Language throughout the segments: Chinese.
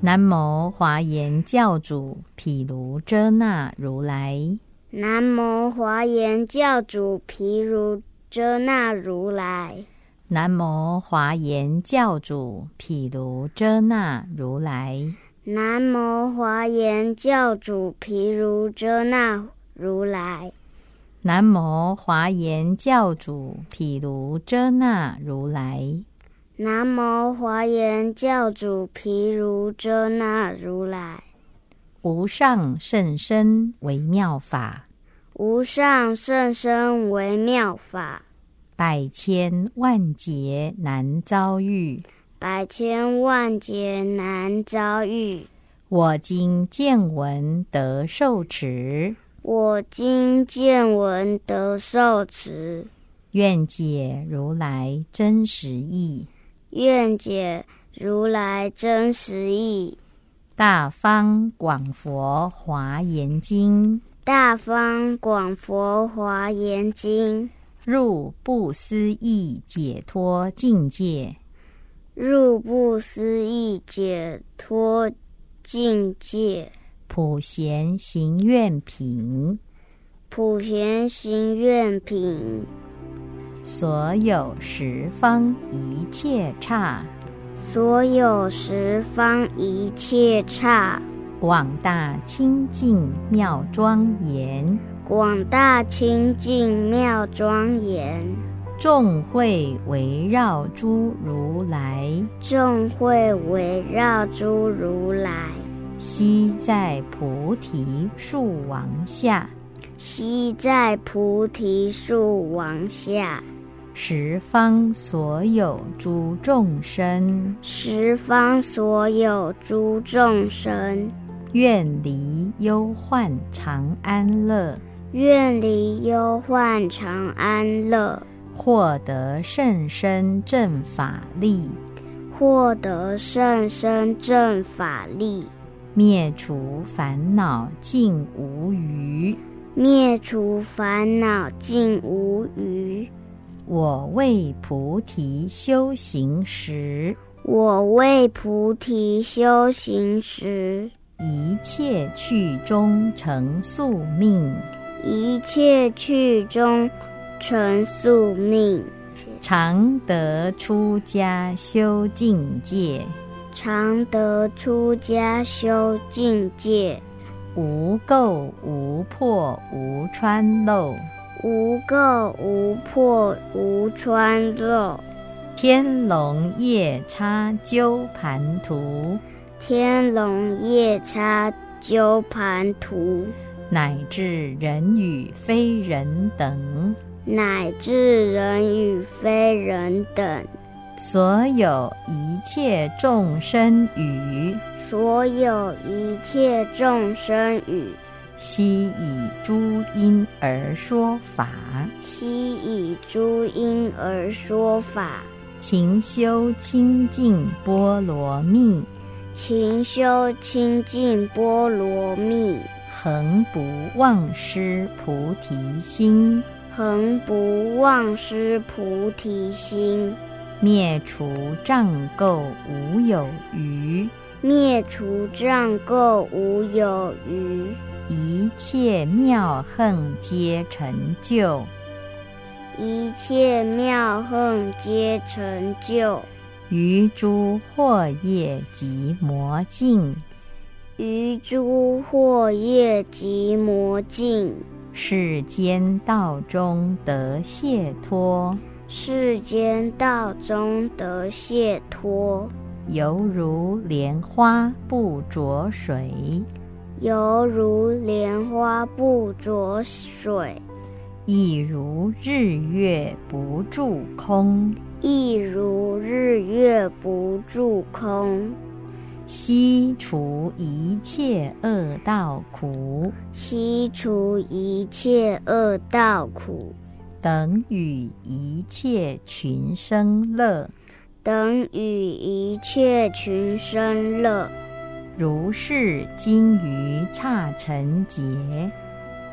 南无华严教主毗卢遮那如来。南无华严教主毗卢遮那如来。南无华严教主毗卢遮那如来。南无华严教主毗卢遮那如来。南无华严教主毗卢遮那如来。南无华严教主毗卢遮那如来，无上甚深微妙法，无上甚深微妙法，百千万劫难遭遇，百千万劫难遭遇。我今见闻得受持，我今见闻得受持，愿解如来真实义。愿解如来真实义，《大方广佛华严经》。大方广佛华严经，入不思议解脱境界，入不思议解脱境界，普贤行愿品，普贤行愿品。所有十方一切刹，所有十方一切刹，广大清净妙庄严，广大清净妙庄严，众会围绕诸如来，众会围绕诸如来，悉在菩提树王下，悉在菩提树王下。十方所有诸众生，十方所有诸众生，愿离忧患常安乐，愿离忧患常安乐，获得甚深正法力，获得甚深正法力，灭除烦恼尽无余，灭除烦恼尽无余。我为菩提修行时，我为菩提修行时，一切去中成宿命，一切去中成宿命，常得出家修境界，常得出家修境界，无垢无破无穿漏。无垢无破无穿漏，天龙夜叉鸠盘图，天龙夜叉鸠盘图，乃至人与非人等，乃至人与非人等，所有一切众生语，所有一切众生语。悉以诸因而说法，悉以诸因而说法。勤修清净波罗蜜，勤修清净波罗蜜。恒不忘失菩提心，恒不忘失菩提心。灭除障垢无有余，灭除障垢无有余。一切妙恨皆成就，一切妙恨皆成就。于诸惑业及魔境，于诸惑业及魔境，世间道中得解脱，世间道中得解脱，犹如莲花不着水。犹如莲花不着水，亦如日月不住空，亦如日月不住空。悉除一切恶道苦，悉除一切恶道苦，等与一切群生乐，等与一切群生乐。如是今于刹尘劫，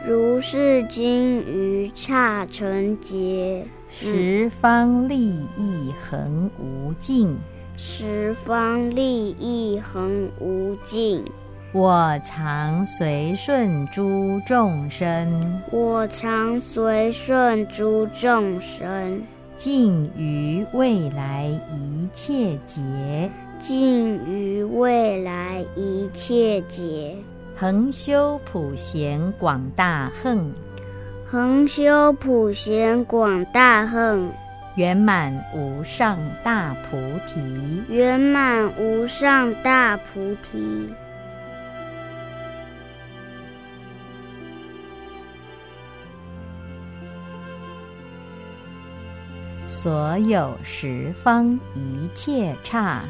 如是今于刹尘劫，十方利益恒无尽。十方利益恒无尽。我常随顺诸众生，我常随顺诸众生，尽于未来一切劫，尽于未来一切劫，恒修普贤广大恨，恒修普贤广大恨，圆满无上大菩提，圆满无上大菩提。所有十方一切刹，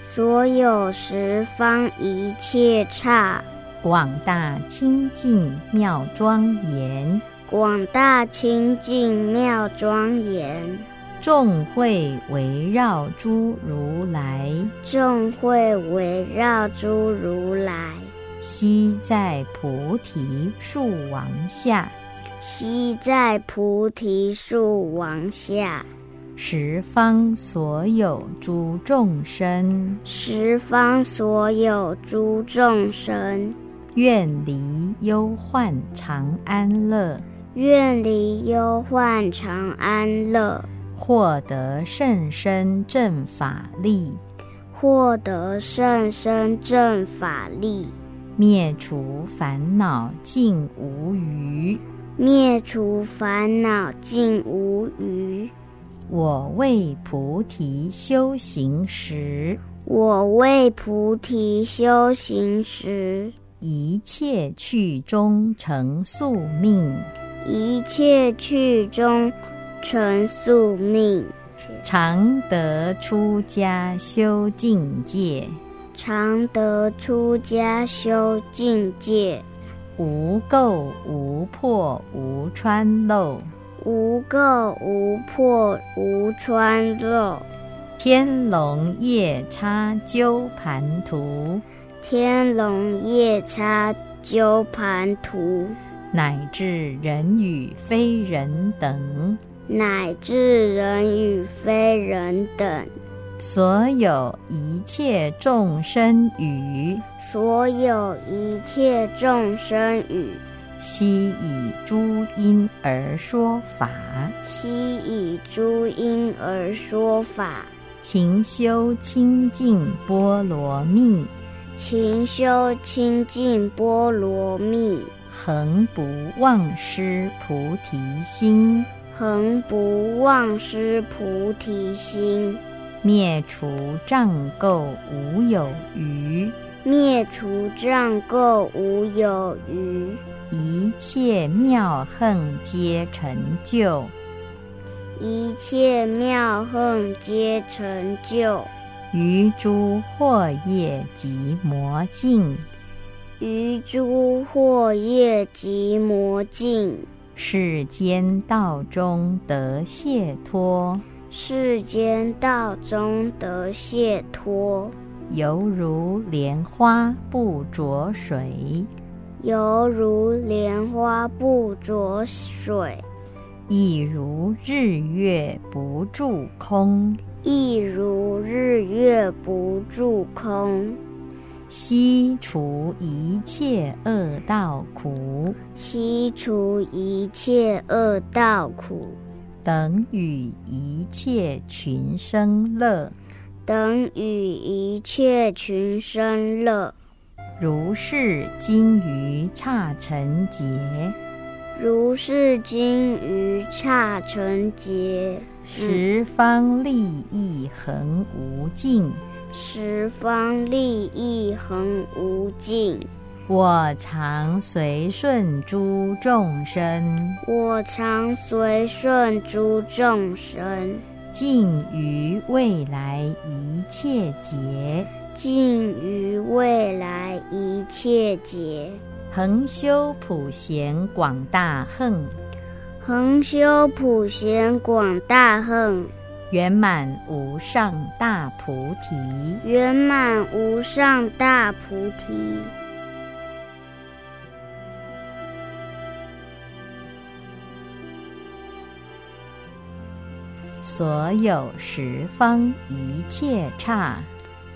所有十方一切刹，广大清净妙庄严，广大清净妙庄严，众会围绕诸如来，众会围绕诸如来，悉在菩提树王下，悉在菩提树王下。十方所有诸众生，十方所有诸众生，愿离忧患常安乐，愿离忧患常安乐，获得甚深正法力，获得甚深正法力，灭除烦恼尽无余，灭除烦恼尽无余。我为菩提修行时，我为菩提修行时，一切去中成宿命，一切去中成宿命，常得出家修境界，常得出家修境界，无垢无破无穿漏。无垢无破无穿漏，天龙夜叉鸠盘图，天龙夜叉鸠盘图，乃至人与非人等，乃至人与非人等，所有一切众生语，所有一切众生语。悉以诸因而说法，悉以诸因而说法。勤修清净波罗蜜，勤修清净波罗蜜。恒不忘失菩提心，恒不忘失菩提心。灭除障垢无有余，灭除障垢无有余。一切妙恨皆成就，一切妙恨皆成就。于诸惑业及魔境，于诸惑业及魔境，世间道中得解脱，世间道中得解脱，犹如莲花不着水。犹如莲花不着水，亦如日月不住空，亦如日月不住空。悉除一切恶道苦，悉除一切恶道苦，等与一切群生乐，等与一切群生乐。如是今于刹尘劫，如是今于刹尘劫，十方利益恒无尽，十方利益恒无尽。我常随顺诸众生，我常随顺诸众生，尽于未来一切劫。尽于未来一切劫，恒修普贤广大恨，恒修普贤广大恨，圆满无上大菩提，圆满无上大菩提。所有十方一切刹，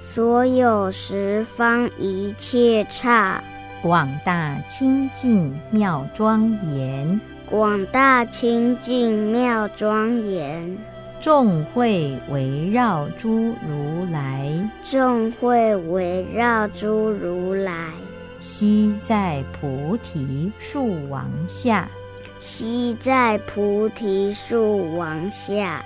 所有十方一切刹，广大清净妙庄严，广大清净妙庄严，众会围绕诸如来，众会围绕诸如来，悉在菩提树王下，悉在菩提树王下。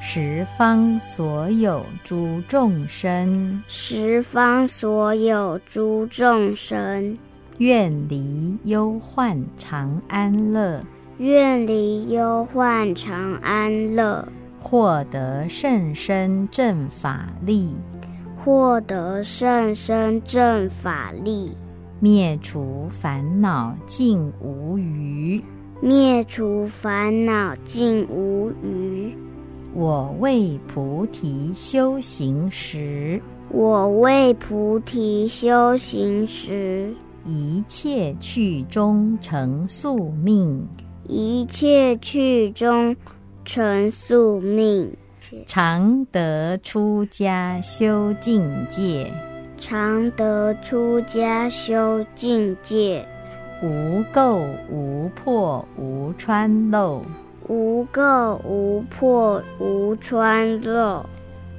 十方所有诸众生，十方所有诸众生，愿离忧患常安乐，愿离忧患常安乐，获得甚深正法力，获得甚深正法力，灭除烦恼尽无余，灭除烦恼尽无余。我为菩提修行时，我为菩提修行时，一切去中成宿命，一切去中成宿命，常得出家修境界，常得出家修境界，无垢无破无穿漏。无垢无破无穿漏，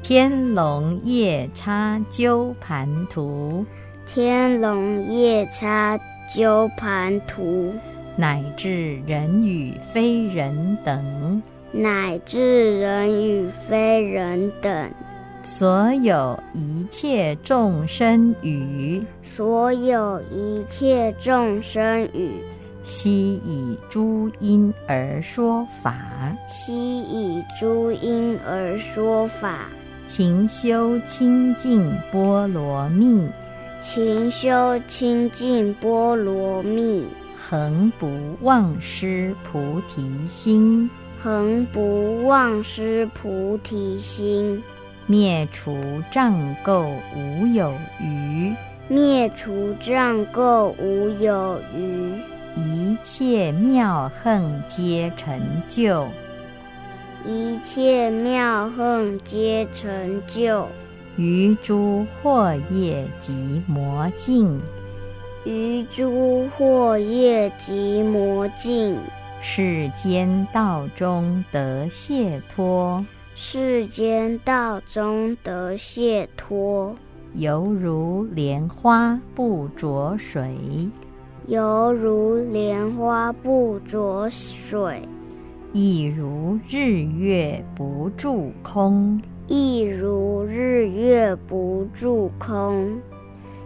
天龙夜叉鸠盘图，天龙夜叉鸠盘图，乃至人与非人等，乃至人与非人等，所有一切众生语，所有一切众生语。悉以诸因而说法，悉以诸因而说法。勤修清净波罗蜜，勤修清净波罗蜜。恒不忘失菩提心，恒不忘失菩提心。灭除障垢无有余，灭除障垢无有余。一切妙恨皆成就，一切妙恨皆成就。于诸惑业及魔境，于诸惑业及魔境，世间道中得解脱，世间道中得解脱，犹如莲花不着水。犹如莲花不着水，亦如日月不住空，亦如日月不住空。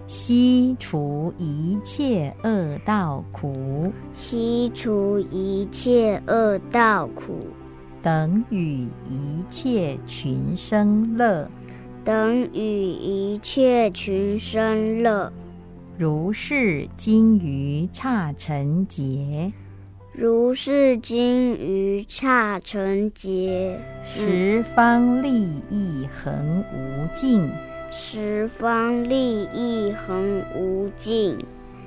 悉除一切恶道苦，悉除一切恶道苦，等与一切群生乐，等与一切群生乐。如是今于刹成劫，如是今于刹成劫，十方利益恒无尽，十方利益恒无尽。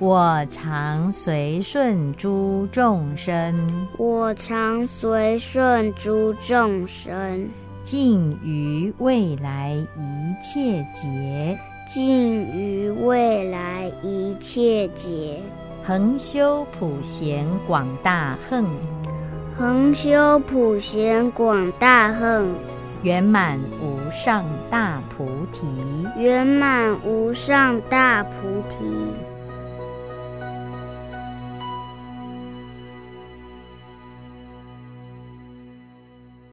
我常随顺诸众生，我常随顺诸众生，尽于未来一切劫。尽于未来一切劫，恒修普贤广大恨，恒修普贤广大恨，圆满无上大菩提，圆满无上大菩提。